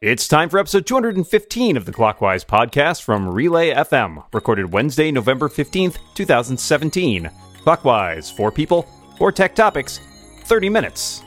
It's time for episode 215 of the Clockwise podcast from Relay FM, recorded Wednesday, November 15th, 2017. Clockwise, four people, four tech topics, 30 minutes.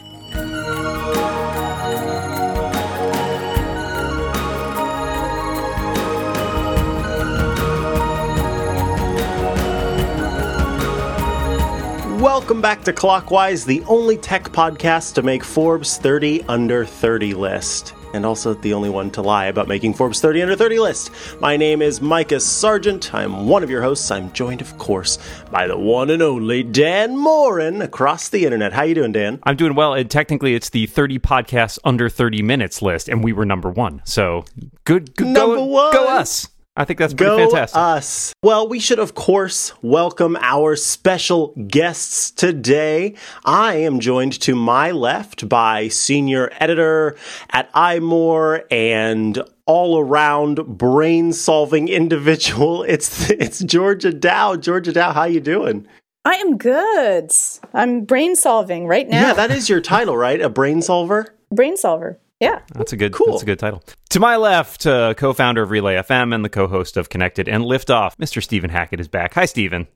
Welcome back to Clockwise, the only tech podcast to make Forbes 30 under 30 list. And also the only one to lie about making Forbes 30 under 30 list. My name is Micah Sargent. I'm one of your hosts. I'm joined, of course, by the one and only Dan Moren across the internet. How you doing, Dan? I'm doing well, and technically it's the 30 podcasts under 30 minutes list, and we were number one. So good, good Number go, one. go us. I think that's pretty Go fantastic. us. Well, we should, of course, welcome our special guests today. I am joined to my left by senior editor at iMore and all around brain solving individual. It's it's Georgia Dow. Georgia Dow, how you doing? I am good. I'm brain solving right now. Yeah, that is your title, right? A brain solver? brain solver. Yeah. That's a good. Cool. That's a good title. To my left, uh, co-founder of Relay FM and the co-host of Connected and Liftoff, Mr. Stephen Hackett is back. Hi, Stephen.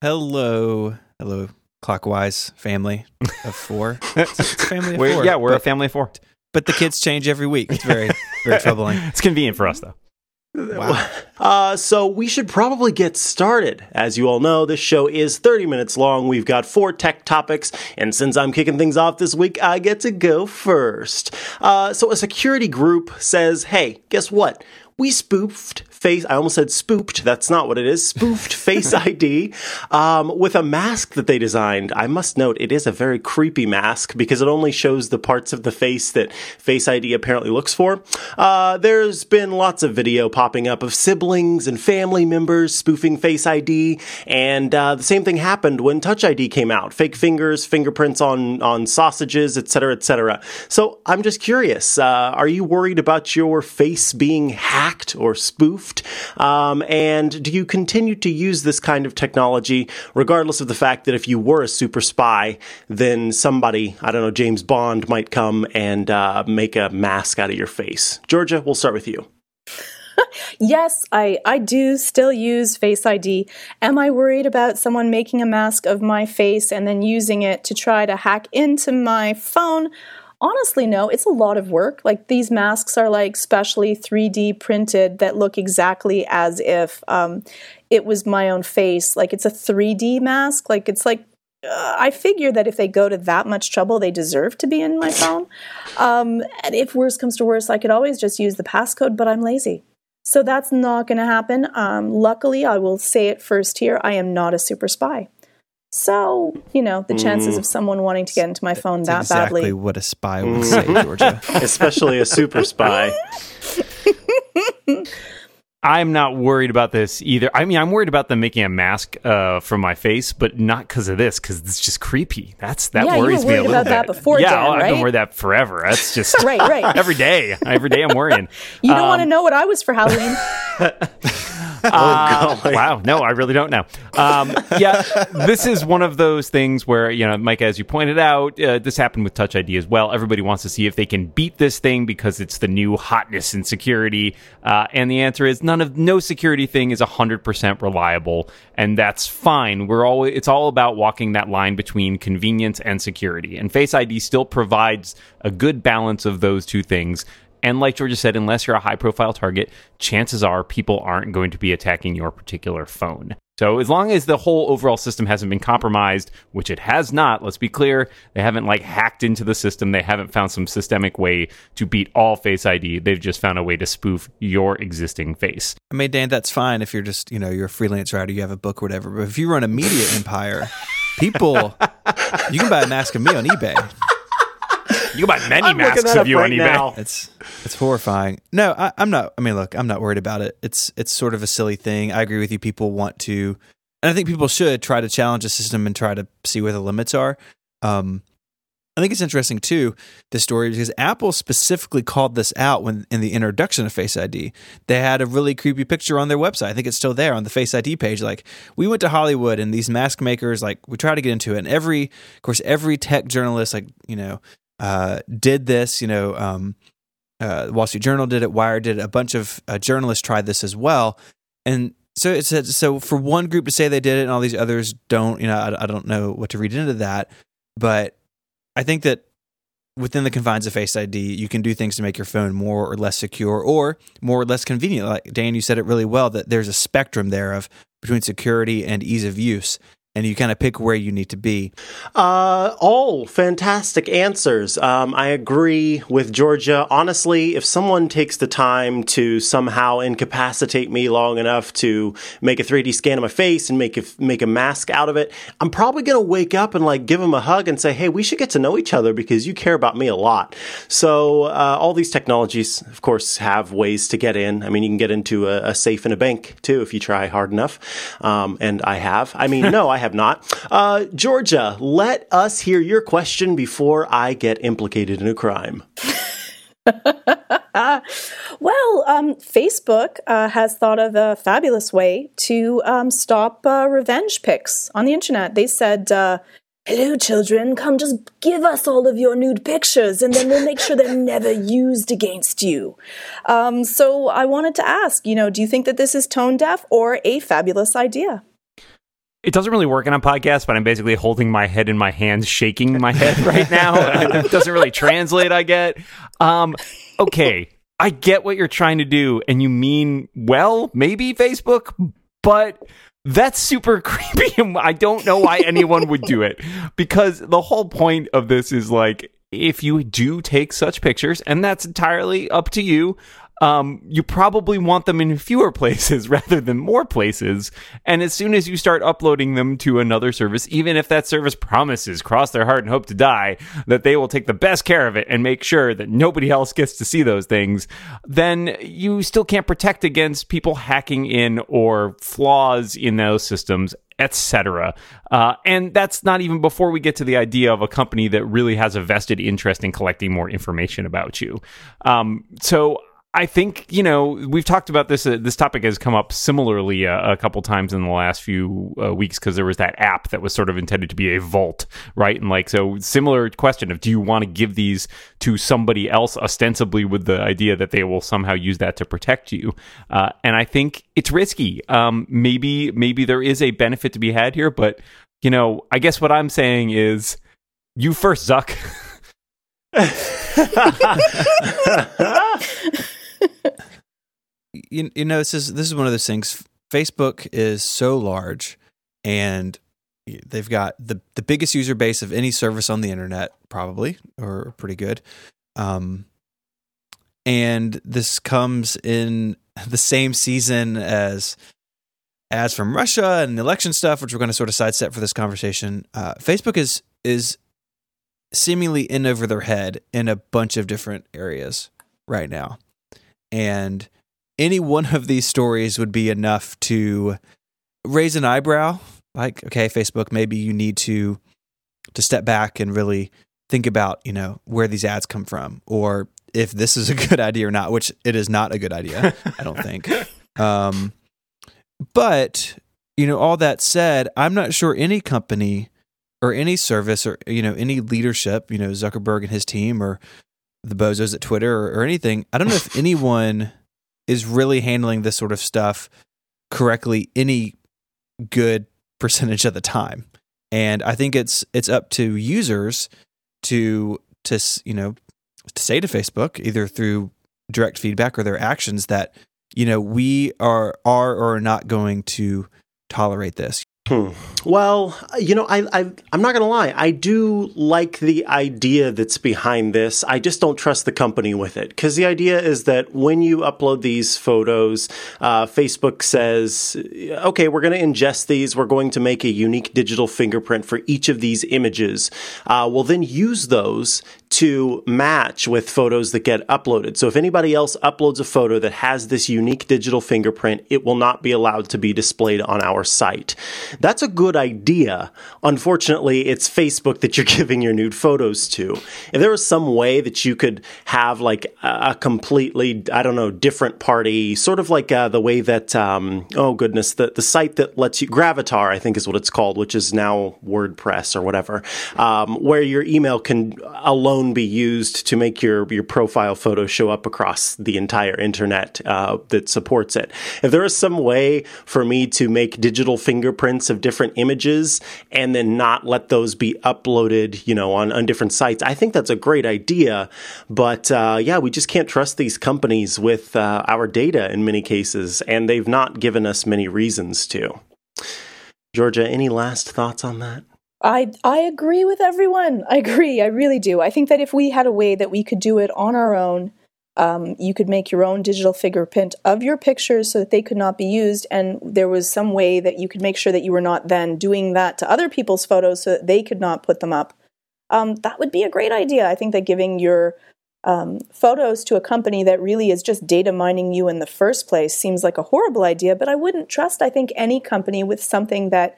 Hello, hello, clockwise family of four. It's a family of We're- four. yeah, we're a family of four. but the kids change every week. It's very, very troubling. It's convenient for us, though. Wow. Uh, so we should probably get started. As you all know, this show is 30 minutes long. We've got four tech topics, and since I'm kicking things off this week, I get to go first. Uh, so a security group says, "Hey, guess what? We spoofed face. I almost said spooped. That's not what it is. Spoofed Face ID um, with a mask that they designed. I must note it is a very creepy mask because it only shows the parts of the face that Face ID apparently looks for. Uh, there's been lots of video popping up of siblings and family members spoofing Face ID, and uh, the same thing happened when Touch ID came out. Fake fingers, fingerprints on on sausages, etc., etc. So I'm just curious. Uh, are you worried about your face being hacked or spoofed? Um, and do you continue to use this kind of technology, regardless of the fact that if you were a super spy, then somebody, I don't know, James Bond might come and uh, make a mask out of your face? Georgia, we'll start with you. Yes, I, I do still use Face ID. Am I worried about someone making a mask of my face and then using it to try to hack into my phone? Honestly, no. It's a lot of work. Like these masks are like specially 3D printed that look exactly as if um, it was my own face. Like it's a 3D mask. Like it's like uh, I figure that if they go to that much trouble, they deserve to be in my phone. Um, and if worse comes to worse, I could always just use the passcode, but I'm lazy. So that's not going to happen. Um, luckily, I will say it first here I am not a super spy. So, you know, the chances of someone wanting to get into my phone That's that exactly badly. what a spy would say, Georgia. Especially a super spy. I'm not worried about this either. I mean, I'm worried about them making a mask uh, from my face, but not because of this, because it's just creepy. That's that Yeah, you were worries me a worried little about that bit. before, yeah, Dan, I've been right? worried that forever. That's just Right, right. every day. Every day, I'm worrying. You don't want to Um, know what I was for Halloween. Uh, golly. wow, no, I really don't know. Um, yeah, this is one of those things where you know, Mike, as you pointed out, uh, this happened with Touch ID as well. Everybody wants to see if they can beat this thing because it's the new hotness in security, uh, and the answer is none of no security thing is hundred percent reliable, and that's fine. We're all it's all about walking that line between convenience and security, and Face ID still provides a good balance of those two things. And like Georgia said, unless you're a high profile target, chances are people aren't going to be attacking your particular phone. So as long as the whole overall system hasn't been compromised, which it has not, let's be clear, they haven't like hacked into the system, they haven't found some systemic way to beat all face ID. They've just found a way to spoof your existing face. I mean, Dan, that's fine if you're just, you know, you're a freelance writer, you have a book or whatever. But if you run a media empire, people, you can buy a mask of me on eBay. You can buy many I'm masks of you right on eBay. now. It's it's horrifying. No, I, I'm not. I mean, look, I'm not worried about it. It's it's sort of a silly thing. I agree with you. People want to, and I think people should try to challenge the system and try to see where the limits are. Um, I think it's interesting too the story because Apple specifically called this out when in the introduction of Face ID. They had a really creepy picture on their website. I think it's still there on the Face ID page. Like we went to Hollywood and these mask makers, like we try to get into it. And every, of course, every tech journalist, like you know, uh, did this. You know, um, uh, Wall Street Journal did it, Wired did it, a bunch of uh, journalists tried this as well, and so it said so for one group to say they did it and all these others don't. You know, I, I don't know what to read into that, but I think that within the confines of Face ID, you can do things to make your phone more or less secure or more or less convenient. Like Dan, you said it really well that there's a spectrum there of between security and ease of use and you kind of pick where you need to be. Uh, all fantastic answers. Um, I agree with Georgia. Honestly, if someone takes the time to somehow incapacitate me long enough to make a 3D scan of my face and make a, make a mask out of it, I'm probably going to wake up and like give them a hug and say, hey, we should get to know each other because you care about me a lot. So, uh, all these technologies, of course, have ways to get in. I mean, you can get into a, a safe in a bank too if you try hard enough. Um, and I have. I mean, no, I have not. Uh, Georgia, let us hear your question before I get implicated in a crime. well, um, Facebook uh, has thought of a fabulous way to um, stop uh, revenge pics on the internet. They said, uh, Hello, children, come just give us all of your nude pictures and then we'll make sure they're never used against you. Um, so I wanted to ask, you know, do you think that this is tone deaf or a fabulous idea? It doesn't really work in a podcast, but I'm basically holding my head in my hands, shaking my head right now. it doesn't really translate, I get. Um, okay, I get what you're trying to do, and you mean well, maybe Facebook, but that's super creepy. I don't know why anyone would do it because the whole point of this is like, if you do take such pictures, and that's entirely up to you, um, you probably want them in fewer places rather than more places. And as soon as you start uploading them to another service, even if that service promises, cross their heart and hope to die, that they will take the best care of it and make sure that nobody else gets to see those things, then you still can't protect against people hacking in or flaws in those systems etc. Uh, and that's not even before we get to the idea of a company that really has a vested interest in collecting more information about you. Um, so I think you know we've talked about this. Uh, this topic has come up similarly uh, a couple times in the last few uh, weeks because there was that app that was sort of intended to be a vault, right? And like so, similar question of do you want to give these to somebody else ostensibly with the idea that they will somehow use that to protect you? Uh, and I think it's risky. Um, maybe maybe there is a benefit to be had here, but you know, I guess what I'm saying is you first, Zuck. you, you know this is this is one of those things. Facebook is so large and they've got the the biggest user base of any service on the internet probably or pretty good. Um and this comes in the same season as ads from Russia and election stuff, which we're going to sort of sidestep for this conversation. Uh, Facebook is is seemingly in over their head in a bunch of different areas right now, and any one of these stories would be enough to raise an eyebrow. Like, okay, Facebook, maybe you need to to step back and really think about, you know, where these ads come from, or if this is a good idea or not. Which it is not a good idea, I don't think. Um, but you know, all that said, I'm not sure any company or any service or you know any leadership, you know, Zuckerberg and his team or the bozos at Twitter or, or anything. I don't know if anyone is really handling this sort of stuff correctly any good percentage of the time. And I think it's it's up to users to to you know to say to Facebook either through direct feedback or their actions that you know we are are or are not going to tolerate this. Hmm. Well, you know, I, I I'm not gonna lie. I do like the idea that's behind this. I just don't trust the company with it because the idea is that when you upload these photos, uh, Facebook says, "Okay, we're going to ingest these. We're going to make a unique digital fingerprint for each of these images. Uh, we'll then use those to match with photos that get uploaded. So if anybody else uploads a photo that has this unique digital fingerprint, it will not be allowed to be displayed on our site." That's a good idea. Unfortunately, it's Facebook that you're giving your nude photos to. If there was some way that you could have like a completely, I don't know, different party, sort of like uh, the way that, um, oh goodness, the, the site that lets you, Gravatar, I think is what it's called, which is now WordPress or whatever, um, where your email can alone be used to make your your profile photo show up across the entire internet uh, that supports it. If there is some way for me to make digital fingerprints of different images and then not let those be uploaded, you know, on on different sites, I think that's a great idea. But uh, yeah, we just can't trust these companies with uh, our data in many cases, and they've not given us many reasons to. Georgia, any last thoughts on that? I I agree with everyone. I agree. I really do. I think that if we had a way that we could do it on our own, um, you could make your own digital fingerprint of your pictures so that they could not be used, and there was some way that you could make sure that you were not then doing that to other people's photos so that they could not put them up. Um, that would be a great idea. I think that giving your um, photos to a company that really is just data mining you in the first place seems like a horrible idea, but I wouldn't trust, I think, any company with something that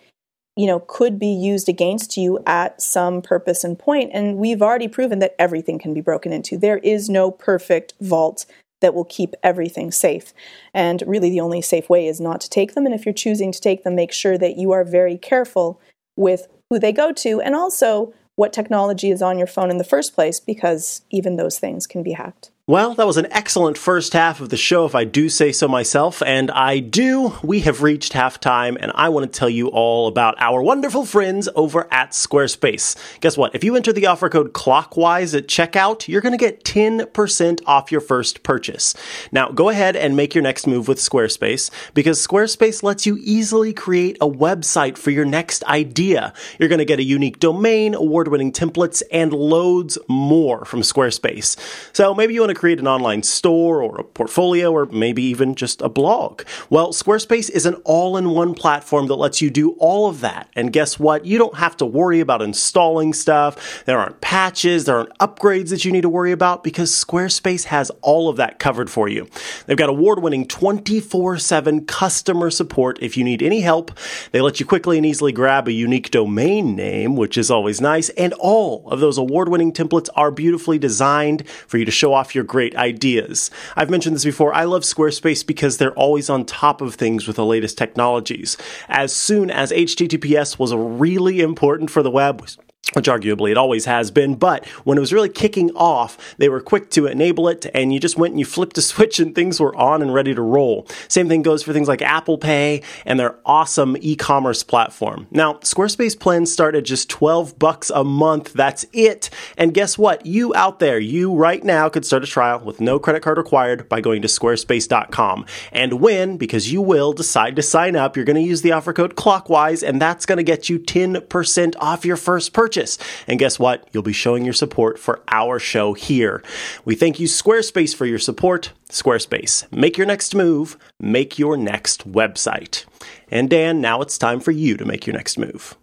you know could be used against you at some purpose and point and we've already proven that everything can be broken into there is no perfect vault that will keep everything safe and really the only safe way is not to take them and if you're choosing to take them make sure that you are very careful with who they go to and also what technology is on your phone in the first place because even those things can be hacked. Well, that was an excellent first half of the show, if I do say so myself, and I do. We have reached halftime, and I want to tell you all about our wonderful friends over at Squarespace. Guess what? If you enter the offer code clockwise at checkout, you're going to get 10% off your first purchase. Now, go ahead and make your next move with Squarespace because Squarespace lets you easily create a website for your next idea. You're going to get a unique domain, award winning templates, and loads more from Squarespace. So maybe you want to to create an online store or a portfolio or maybe even just a blog? Well, Squarespace is an all in one platform that lets you do all of that. And guess what? You don't have to worry about installing stuff. There aren't patches, there aren't upgrades that you need to worry about because Squarespace has all of that covered for you. They've got award winning 24 7 customer support if you need any help. They let you quickly and easily grab a unique domain name, which is always nice. And all of those award winning templates are beautifully designed for you to show off your great ideas. I've mentioned this before. I love Squarespace because they're always on top of things with the latest technologies. As soon as HTTPS was really important for the web, which arguably it always has been. But when it was really kicking off, they were quick to enable it, and you just went and you flipped a switch, and things were on and ready to roll. Same thing goes for things like Apple Pay and their awesome e-commerce platform. Now, Squarespace plans start at just 12 bucks a month. That's it. And guess what? You out there, you right now could start a trial with no credit card required by going to squarespace.com. And when, because you will decide to sign up, you're going to use the offer code clockwise, and that's going to get you 10% off your first purchase purchase. And guess what? You'll be showing your support for our show here. We thank you, Squarespace, for your support. Squarespace, make your next move, make your next website. And Dan, now it's time for you to make your next move.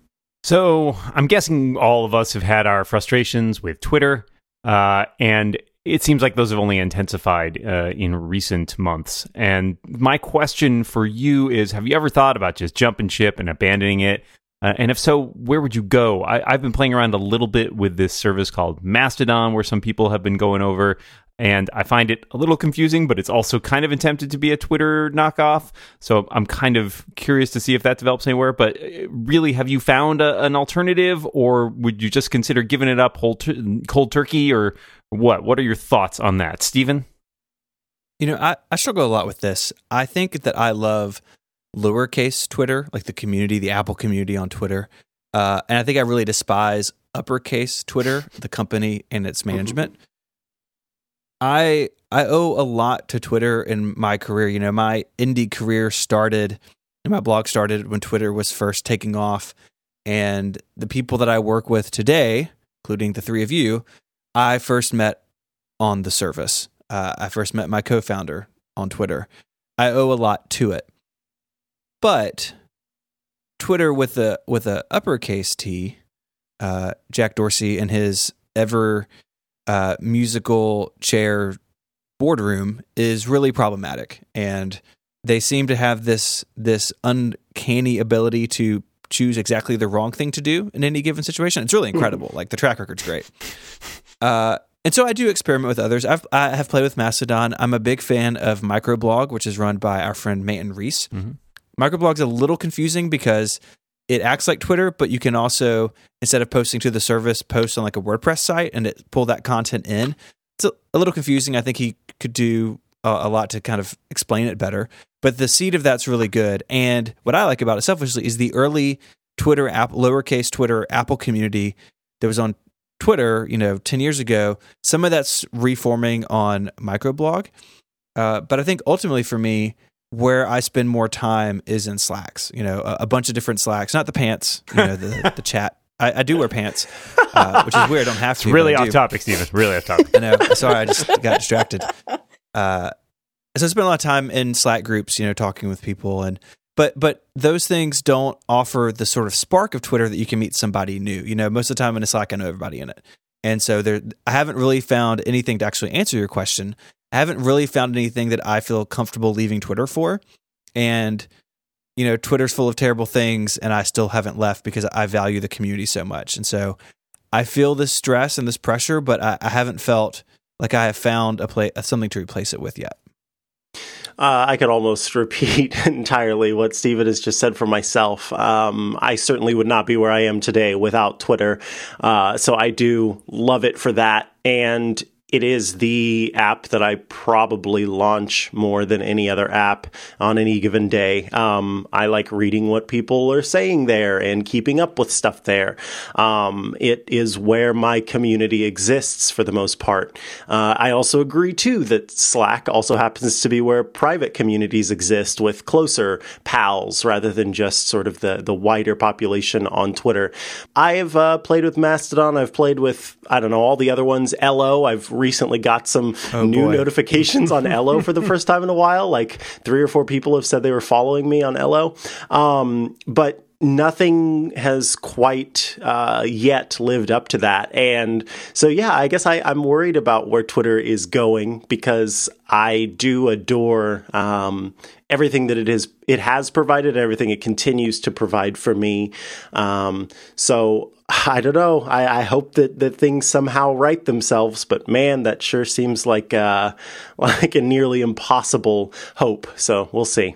So I'm guessing all of us have had our frustrations with Twitter, uh, and it seems like those have only intensified uh, in recent months. And my question for you is Have you ever thought about just jumping ship and abandoning it? Uh, and if so, where would you go? I, have been playing around a little bit with this service called Mastodon, where some people have been going over, and I find it a little confusing, but it's also kind of attempted to be a Twitter knockoff. So I'm kind of curious to see if that develops anywhere. But uh, really, have you found a, an alternative, or would you just consider giving it up whole t- cold turkey, or what? What are your thoughts on that, Stephen? You know, I, I struggle a lot with this. I think that I love lowercase Twitter, like the community, the Apple community on Twitter. Uh, and I think I really despise uppercase Twitter, the company and its management. I I owe a lot to Twitter in my career. You know, my indie career started and my blog started when Twitter was first taking off. And the people that I work with today, including the three of you, I first met on the service. Uh, I first met my co founder on Twitter. I owe a lot to it. But Twitter with a with a uppercase T, uh, Jack Dorsey and his ever uh, musical chair boardroom is really problematic, and they seem to have this this uncanny ability to choose exactly the wrong thing to do in any given situation. It's really incredible. like the track record's great. Uh, and so I do experiment with others. I've, I have played with Mastodon. I'm a big fan of Microblog, which is run by our friend Manton Reece. Mm-hmm. Microblog's a little confusing because it acts like Twitter, but you can also instead of posting to the service, post on like a WordPress site and it pull that content in. It's a, a little confusing. I think he could do a, a lot to kind of explain it better. But the seed of that's really good. And what I like about it selfishly is the early Twitter app, lowercase Twitter Apple community that was on Twitter, you know, 10 years ago. Some of that's reforming on microblog. Uh, but I think ultimately for me, where I spend more time is in slacks, you know, a, a bunch of different slacks, not the pants, you know, the, the chat. I, I, do wear pants, uh, which is weird. I don't have to. It's really off topic, Stephen. Really off topic. I know. Sorry, I just got distracted. Uh, so I spend a lot of time in Slack groups, you know, talking with people and but but those things don't offer the sort of spark of Twitter that you can meet somebody new. You know, most of the time in a Slack I know everybody in it. And so there I haven't really found anything to actually answer your question. I haven't really found anything that I feel comfortable leaving Twitter for. And you know, Twitter's full of terrible things and I still haven't left because I value the community so much. And so I feel this stress and this pressure, but I, I haven't felt like I have found a play something to replace it with yet. Uh, I could almost repeat entirely what Stephen has just said for myself. Um, I certainly would not be where I am today without Twitter. Uh, so I do love it for that. And it is the app that I probably launch more than any other app on any given day. Um, I like reading what people are saying there and keeping up with stuff there. Um, it is where my community exists for the most part. Uh, I also agree too that Slack also happens to be where private communities exist with closer pals rather than just sort of the the wider population on Twitter. I've uh, played with Mastodon. I've played with I don't know all the other ones. Ello. I've recently got some oh, new boy. notifications on Ello for the first time in a while. Like three or four people have said they were following me on Ello. Um, but nothing has quite uh, yet lived up to that. And so, yeah, I guess I, am worried about where Twitter is going because I do adore um, everything that it is it has provided, everything it continues to provide for me. Um, so I don't know. I, I, hope that, that things somehow right themselves, but man, that sure seems like uh, like a nearly impossible hope. So we'll see.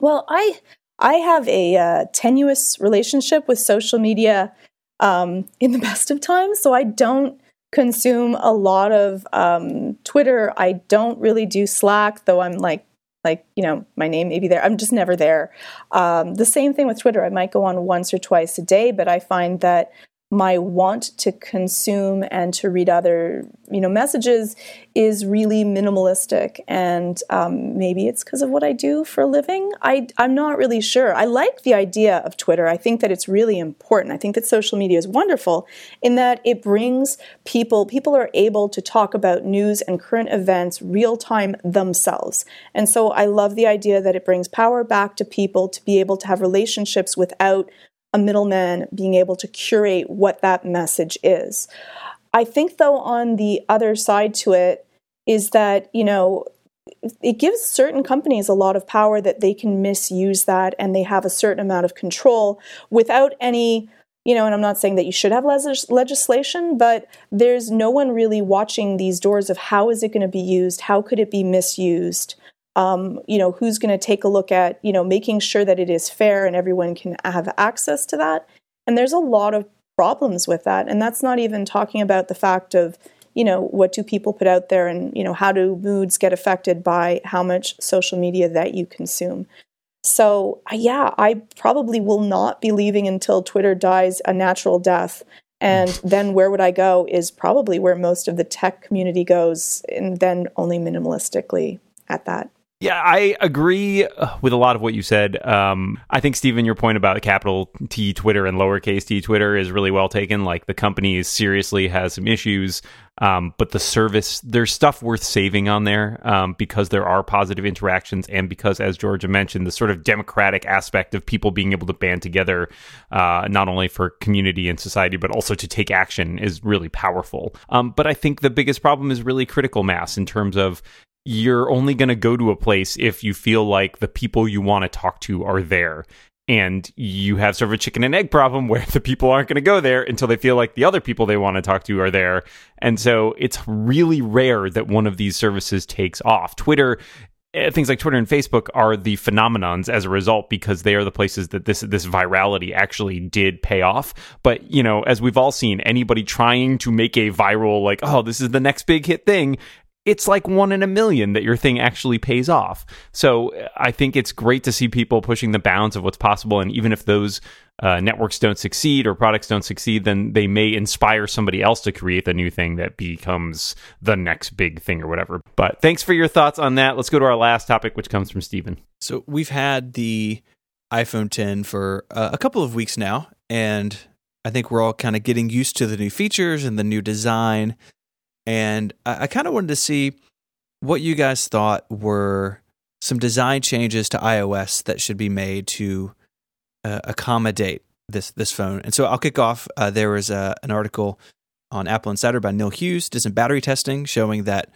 Well, I I have a uh, tenuous relationship with social media um, in the best of times, so I don't consume a lot of um, Twitter. I don't really do Slack, though I'm like like you know my name may be there. I'm just never there. Um, the same thing with twitter. I might go on once or twice a day but i find that my want to consume and to read other you know messages is really minimalistic. And um, maybe it's because of what i do for a living. I, i'm not really sure. I like the idea of twitter. I think that it's really important. I think that social media is wonderful in that it brings people people are able to talk about news and current events real time themselves. And so i love the idea that it brings power back to people to be able to have relationships without a middleman being able to curate what that message is. I think, though, on the other side to it is that, you know, it gives certain companies a lot of power that they can misuse that and they have a certain amount of control without any you know, and I'm not saying that you should have legis- legislation, but there's no one really watching these doors of how is it going to be used, how could it be misused, um, you know, who's going to take a look at, you know, making sure that it is fair and everyone can have access to that. And there's a lot of problems with that. And that's not even talking about the fact of, you know, what do people put out there and, you know, how do moods get affected by how much social media that you consume. So, yeah, I probably will not be leaving until Twitter dies a natural death. And then where would I go is probably where most of the tech community goes, and then only minimalistically at that. Yeah, I agree uh, with a lot of what you said. Um, I think, Stephen, your point about capital T Twitter and lowercase t Twitter is really well taken. Like the company seriously has some issues, um, but the service, there's stuff worth saving on there um, because there are positive interactions and because, as Georgia mentioned, the sort of democratic aspect of people being able to band together, uh, not only for community and society, but also to take action is really powerful. Um, but I think the biggest problem is really critical mass in terms of you're only going to go to a place if you feel like the people you want to talk to are there. And you have sort of a chicken and egg problem where the people aren't going to go there until they feel like the other people they want to talk to are there. And so it's really rare that one of these services takes off. Twitter uh, things like Twitter and Facebook are the phenomenons as a result because they are the places that this this virality actually did pay off. But you know, as we've all seen, anybody trying to make a viral like, oh, this is the next big hit thing, it's like one in a million that your thing actually pays off. So I think it's great to see people pushing the bounds of what's possible. And even if those uh, networks don't succeed or products don't succeed, then they may inspire somebody else to create the new thing that becomes the next big thing or whatever. But thanks for your thoughts on that. Let's go to our last topic, which comes from Stephen. So we've had the iPhone 10 for uh, a couple of weeks now, and I think we're all kind of getting used to the new features and the new design. And I, I kind of wanted to see what you guys thought were some design changes to iOS that should be made to uh, accommodate this this phone. And so I'll kick off. Uh, there was uh, an article on Apple Insider by Neil Hughes, did some battery testing showing that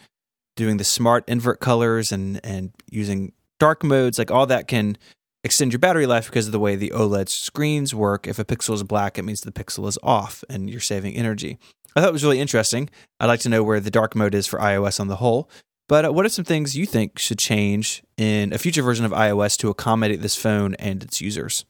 doing the smart invert colors and and using dark modes, like all that can extend your battery life because of the way the OLED screens work. If a pixel is black, it means the pixel is off and you're saving energy. I thought it was really interesting. I'd like to know where the dark mode is for iOS on the whole. But uh, what are some things you think should change in a future version of iOS to accommodate this phone and its users?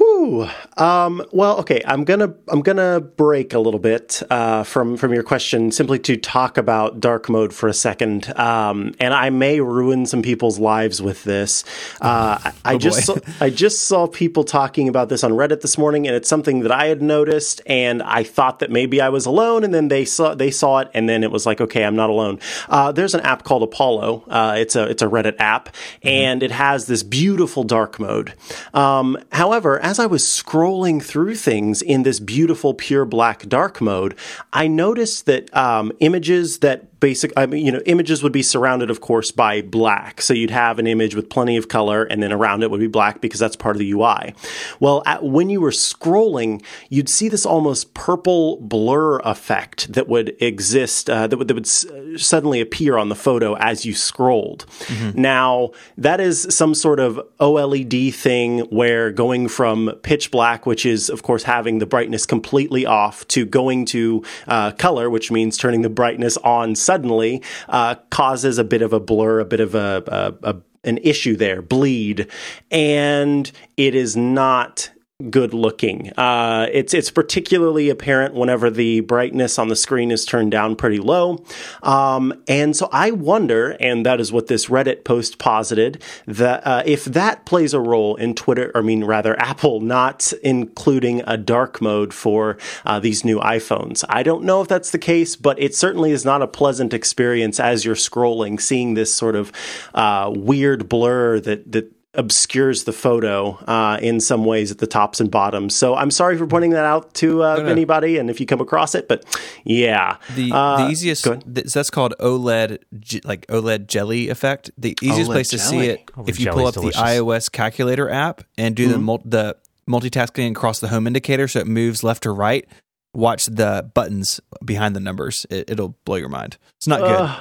Whew. Um, well, okay. I'm gonna I'm gonna break a little bit uh, from from your question simply to talk about dark mode for a second, um, and I may ruin some people's lives with this. Uh, oh, I just saw, I just saw people talking about this on Reddit this morning, and it's something that I had noticed, and I thought that maybe I was alone, and then they saw they saw it, and then it was like, okay, I'm not alone. Uh, there's an app called Apollo. Uh, it's a it's a Reddit app, mm-hmm. and it has this beautiful dark mode. Um, however, as I was scrolling through things in this beautiful pure black dark mode, I noticed that um, images that basic I mean, you know images would be surrounded of course by black. So you'd have an image with plenty of color and then around it would be black because that's part of the UI well at, when you were scrolling you'd see this almost purple blur effect that would exist uh, that would, that would s- suddenly appear on the photo as you scrolled. Mm-hmm. now that is some sort of OLED thing where going from pitch black which is of course having the brightness completely off to going to uh, color which means turning the brightness on suddenly uh, causes a bit of a blur, a bit of a, a, a an issue there, bleed, and it is not good looking. Uh, it's it's particularly apparent whenever the brightness on the screen is turned down pretty low, um, and so I wonder, and that is what this Reddit post posited that uh, if that plays a role in Twitter, I mean rather Apple not including a dark mode for uh, these new iPhones. I don't know if that's the case, but it certainly is not a pleasant experience as you're scrolling, seeing this sort of uh, weird blur that that obscures the photo uh, in some ways at the tops and bottoms. So I'm sorry for pointing that out to uh, no, no. anybody, and if you come across it, but yeah, the uh, the easiest that's called OLED like OLED jelly effect. The easiest OLED place to jelly. see it oh, if you pull up delicious. the iOS calculator app and do mm-hmm. the mul- the multitasking across the home indicator, so it moves left to right. Watch the buttons behind the numbers; it, will blow your mind. It's not good.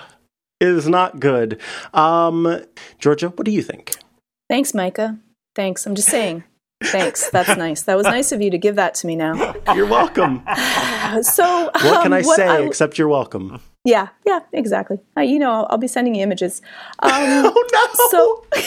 it is not good. Um, Georgia, what do you think? Thanks, Micah. Thanks. I'm just saying. Thanks. That's nice. That was nice of you to give that to me now. You're welcome. so, what can um, I say I, except you're welcome? Yeah, yeah, exactly. Uh, you know, I'll, I'll, be sending you images. Um, oh, no. So,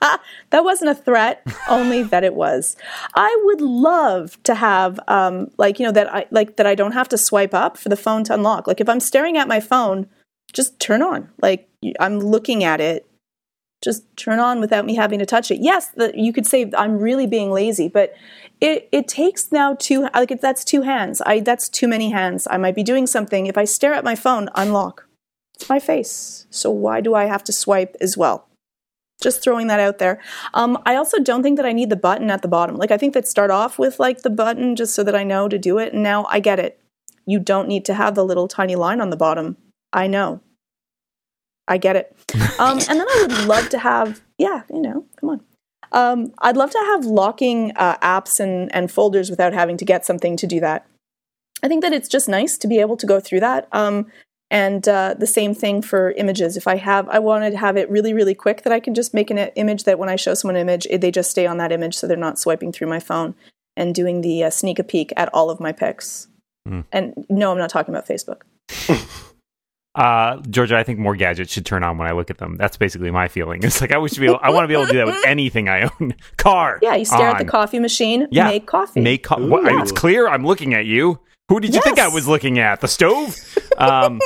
that wasn't a threat, only that it was. I would love to have, um, like, you know, that I like that I don't have to swipe up for the phone to unlock. Like, if I'm staring at my phone, just turn on. Like, I'm looking at it just turn on without me having to touch it. Yes, the, you could say I'm really being lazy, but it, it takes now two like that's two hands. I that's too many hands. I might be doing something. If I stare at my phone, unlock. It's my face. So why do I have to swipe as well? Just throwing that out there. Um, I also don't think that I need the button at the bottom. Like I think that start off with like the button just so that I know to do it. And now I get it. You don't need to have the little tiny line on the bottom. I know. I get it. Um, and then I would love to have, yeah, you know, come on. Um, I'd love to have locking uh, apps and, and folders without having to get something to do that. I think that it's just nice to be able to go through that. Um, and uh, the same thing for images. If I have, I wanted to have it really, really quick that I can just make an image that when I show someone an image, they just stay on that image so they're not swiping through my phone and doing the uh, sneak a peek at all of my pics. Mm. And no, I'm not talking about Facebook. Uh, Georgia, I think more gadgets should turn on when I look at them. That's basically my feeling. It's like I wish to be able, I want to be able to do that with anything I own. Car. Yeah, you stare at the coffee machine, Yeah. make coffee. Make co- what, Ooh. it's clear I'm looking at you. Who did you think I was looking at? The stove? Um,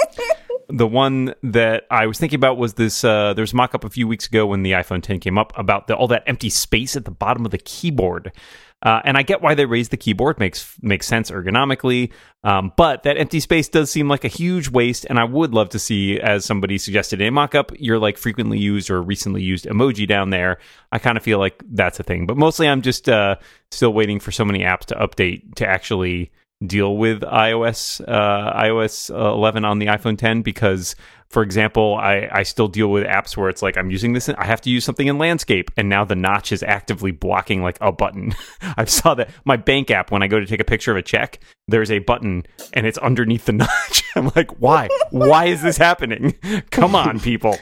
the one that I was thinking about was this. Uh, there was a mock up a few weeks ago when the iPhone 10 came up about the, all that empty space at the bottom of the keyboard. Uh, and I get why they raised the keyboard makes makes sense ergonomically, um, but that empty space does seem like a huge waste. And I would love to see, as somebody suggested in a mock-up, your like frequently used or recently used emoji down there. I kind of feel like that's a thing, but mostly I'm just uh, still waiting for so many apps to update to actually deal with iOS uh, iOS uh, 11 on the iPhone 10 because for example I, I still deal with apps where it's like I'm using this I have to use something in landscape and now the notch is actively blocking like a button. I saw that my bank app when I go to take a picture of a check there's a button and it's underneath the notch. I'm like why? Why is this happening? Come on people.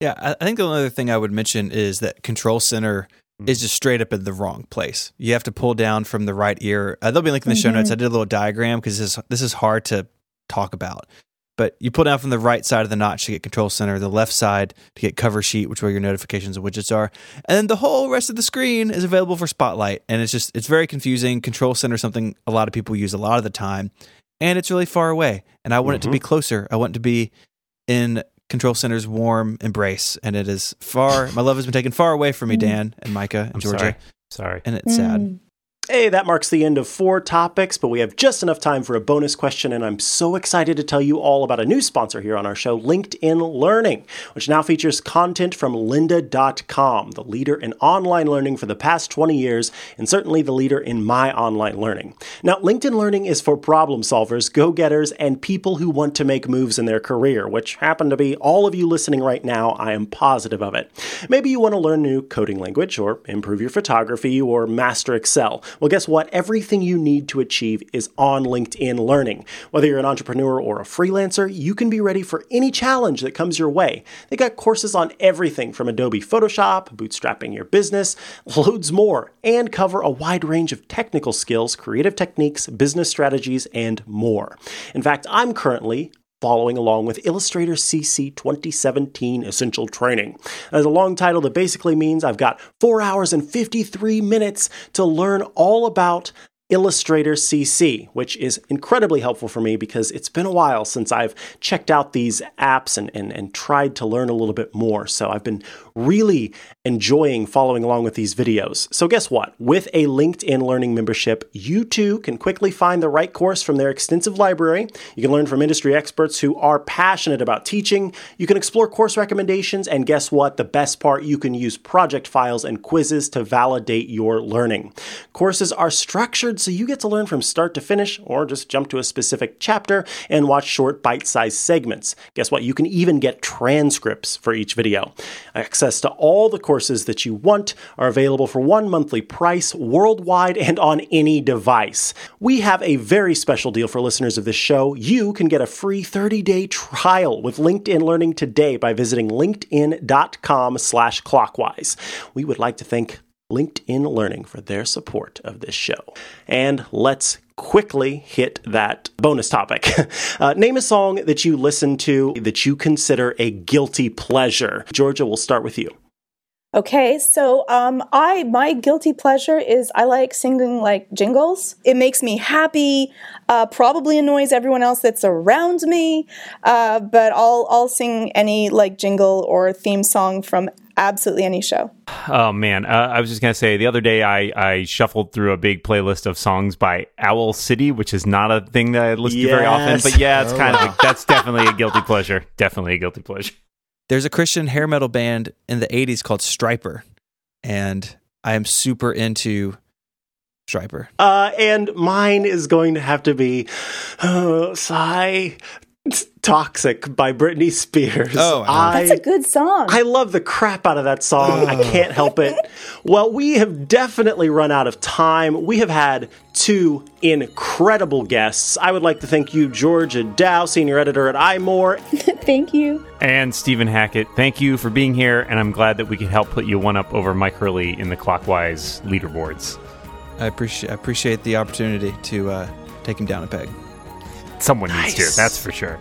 Yeah, I I think the only other thing I would mention is that Control Center Mm. is just straight up in the wrong place. You have to pull down from the right ear. Uh, there'll be a link in the show notes. Mm-hmm. I did a little diagram because this is, this is hard to talk about. But you pull down from the right side of the notch to get Control Center, the left side to get Cover Sheet, which where your notifications and widgets are, and then the whole rest of the screen is available for Spotlight. And it's just it's very confusing. Control Center is something a lot of people use a lot of the time, and it's really far away. And I want it to be mm-hmm. closer. I want it to be in Control Center's warm embrace, and it is far. my love has been taken far away from me, mm. Dan and Micah and I'm Georgia, sorry sorry and it's sad. Mm. Hey, that marks the end of four topics, but we have just enough time for a bonus question, and I'm so excited to tell you all about a new sponsor here on our show, LinkedIn Learning, which now features content from lynda.com, the leader in online learning for the past 20 years, and certainly the leader in my online learning. Now, LinkedIn Learning is for problem solvers, go getters, and people who want to make moves in their career, which happen to be all of you listening right now. I am positive of it. Maybe you want to learn a new coding language, or improve your photography, or master Excel. Well, guess what? Everything you need to achieve is on LinkedIn Learning. Whether you're an entrepreneur or a freelancer, you can be ready for any challenge that comes your way. They got courses on everything from Adobe Photoshop, bootstrapping your business, loads more, and cover a wide range of technical skills, creative techniques, business strategies, and more. In fact, I'm currently following along with Illustrator CC 2017 Essential Training. That's a long title that basically means I've got four hours and 53 minutes to learn all about Illustrator CC, which is incredibly helpful for me because it's been a while since I've checked out these apps and, and, and tried to learn a little bit more. So I've been really enjoying following along with these videos. So, guess what? With a LinkedIn Learning membership, you too can quickly find the right course from their extensive library. You can learn from industry experts who are passionate about teaching. You can explore course recommendations. And guess what? The best part, you can use project files and quizzes to validate your learning. Courses are structured so you get to learn from start to finish or just jump to a specific chapter and watch short bite sized segments. Guess what? You can even get transcripts for each video. Access to all the courses that you want are available for one monthly price worldwide and on any device. We have a very special deal for listeners of this show. You can get a free 30-day trial with LinkedIn Learning today by visiting linkedin.com slash clockwise. We would like to thank LinkedIn Learning for their support of this show. And let's quickly hit that bonus topic. Uh, name a song that you listen to that you consider a guilty pleasure. Georgia, we'll start with you. Okay, so um, I my guilty pleasure is I like singing like jingles. It makes me happy. Uh, probably annoys everyone else that's around me, uh, but I'll I'll sing any like jingle or theme song from absolutely any show. Oh man, uh, I was just gonna say the other day I, I shuffled through a big playlist of songs by Owl City, which is not a thing that I listen to very often. But yeah, it's kind of a, that's definitely a guilty pleasure. Definitely a guilty pleasure. There's a Christian hair metal band in the 80s called Stryper, and I am super into Stryper. Uh, and mine is going to have to be uh, Sigh Toxic by Britney Spears. Oh, wow. That's a good song. I love the crap out of that song. I can't help it. Well, we have definitely run out of time. We have had two incredible guests. I would like to thank you, Georgia Dow, senior editor at iMore. Thank you. And Stephen Hackett, thank you for being here, and I'm glad that we could help put you one up over Mike Hurley in the clockwise leaderboards. I appreciate appreciate the opportunity to uh, take him down a peg. Someone needs Nice. to, that's for sure.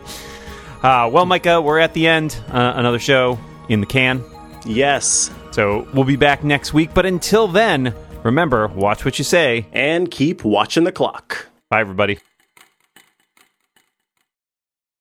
Uh, well, Micah, we're at the end. Uh, another show in the can. Yes. So we'll be back next week. But until then, remember, watch what you say. And keep watching the clock. Bye, everybody.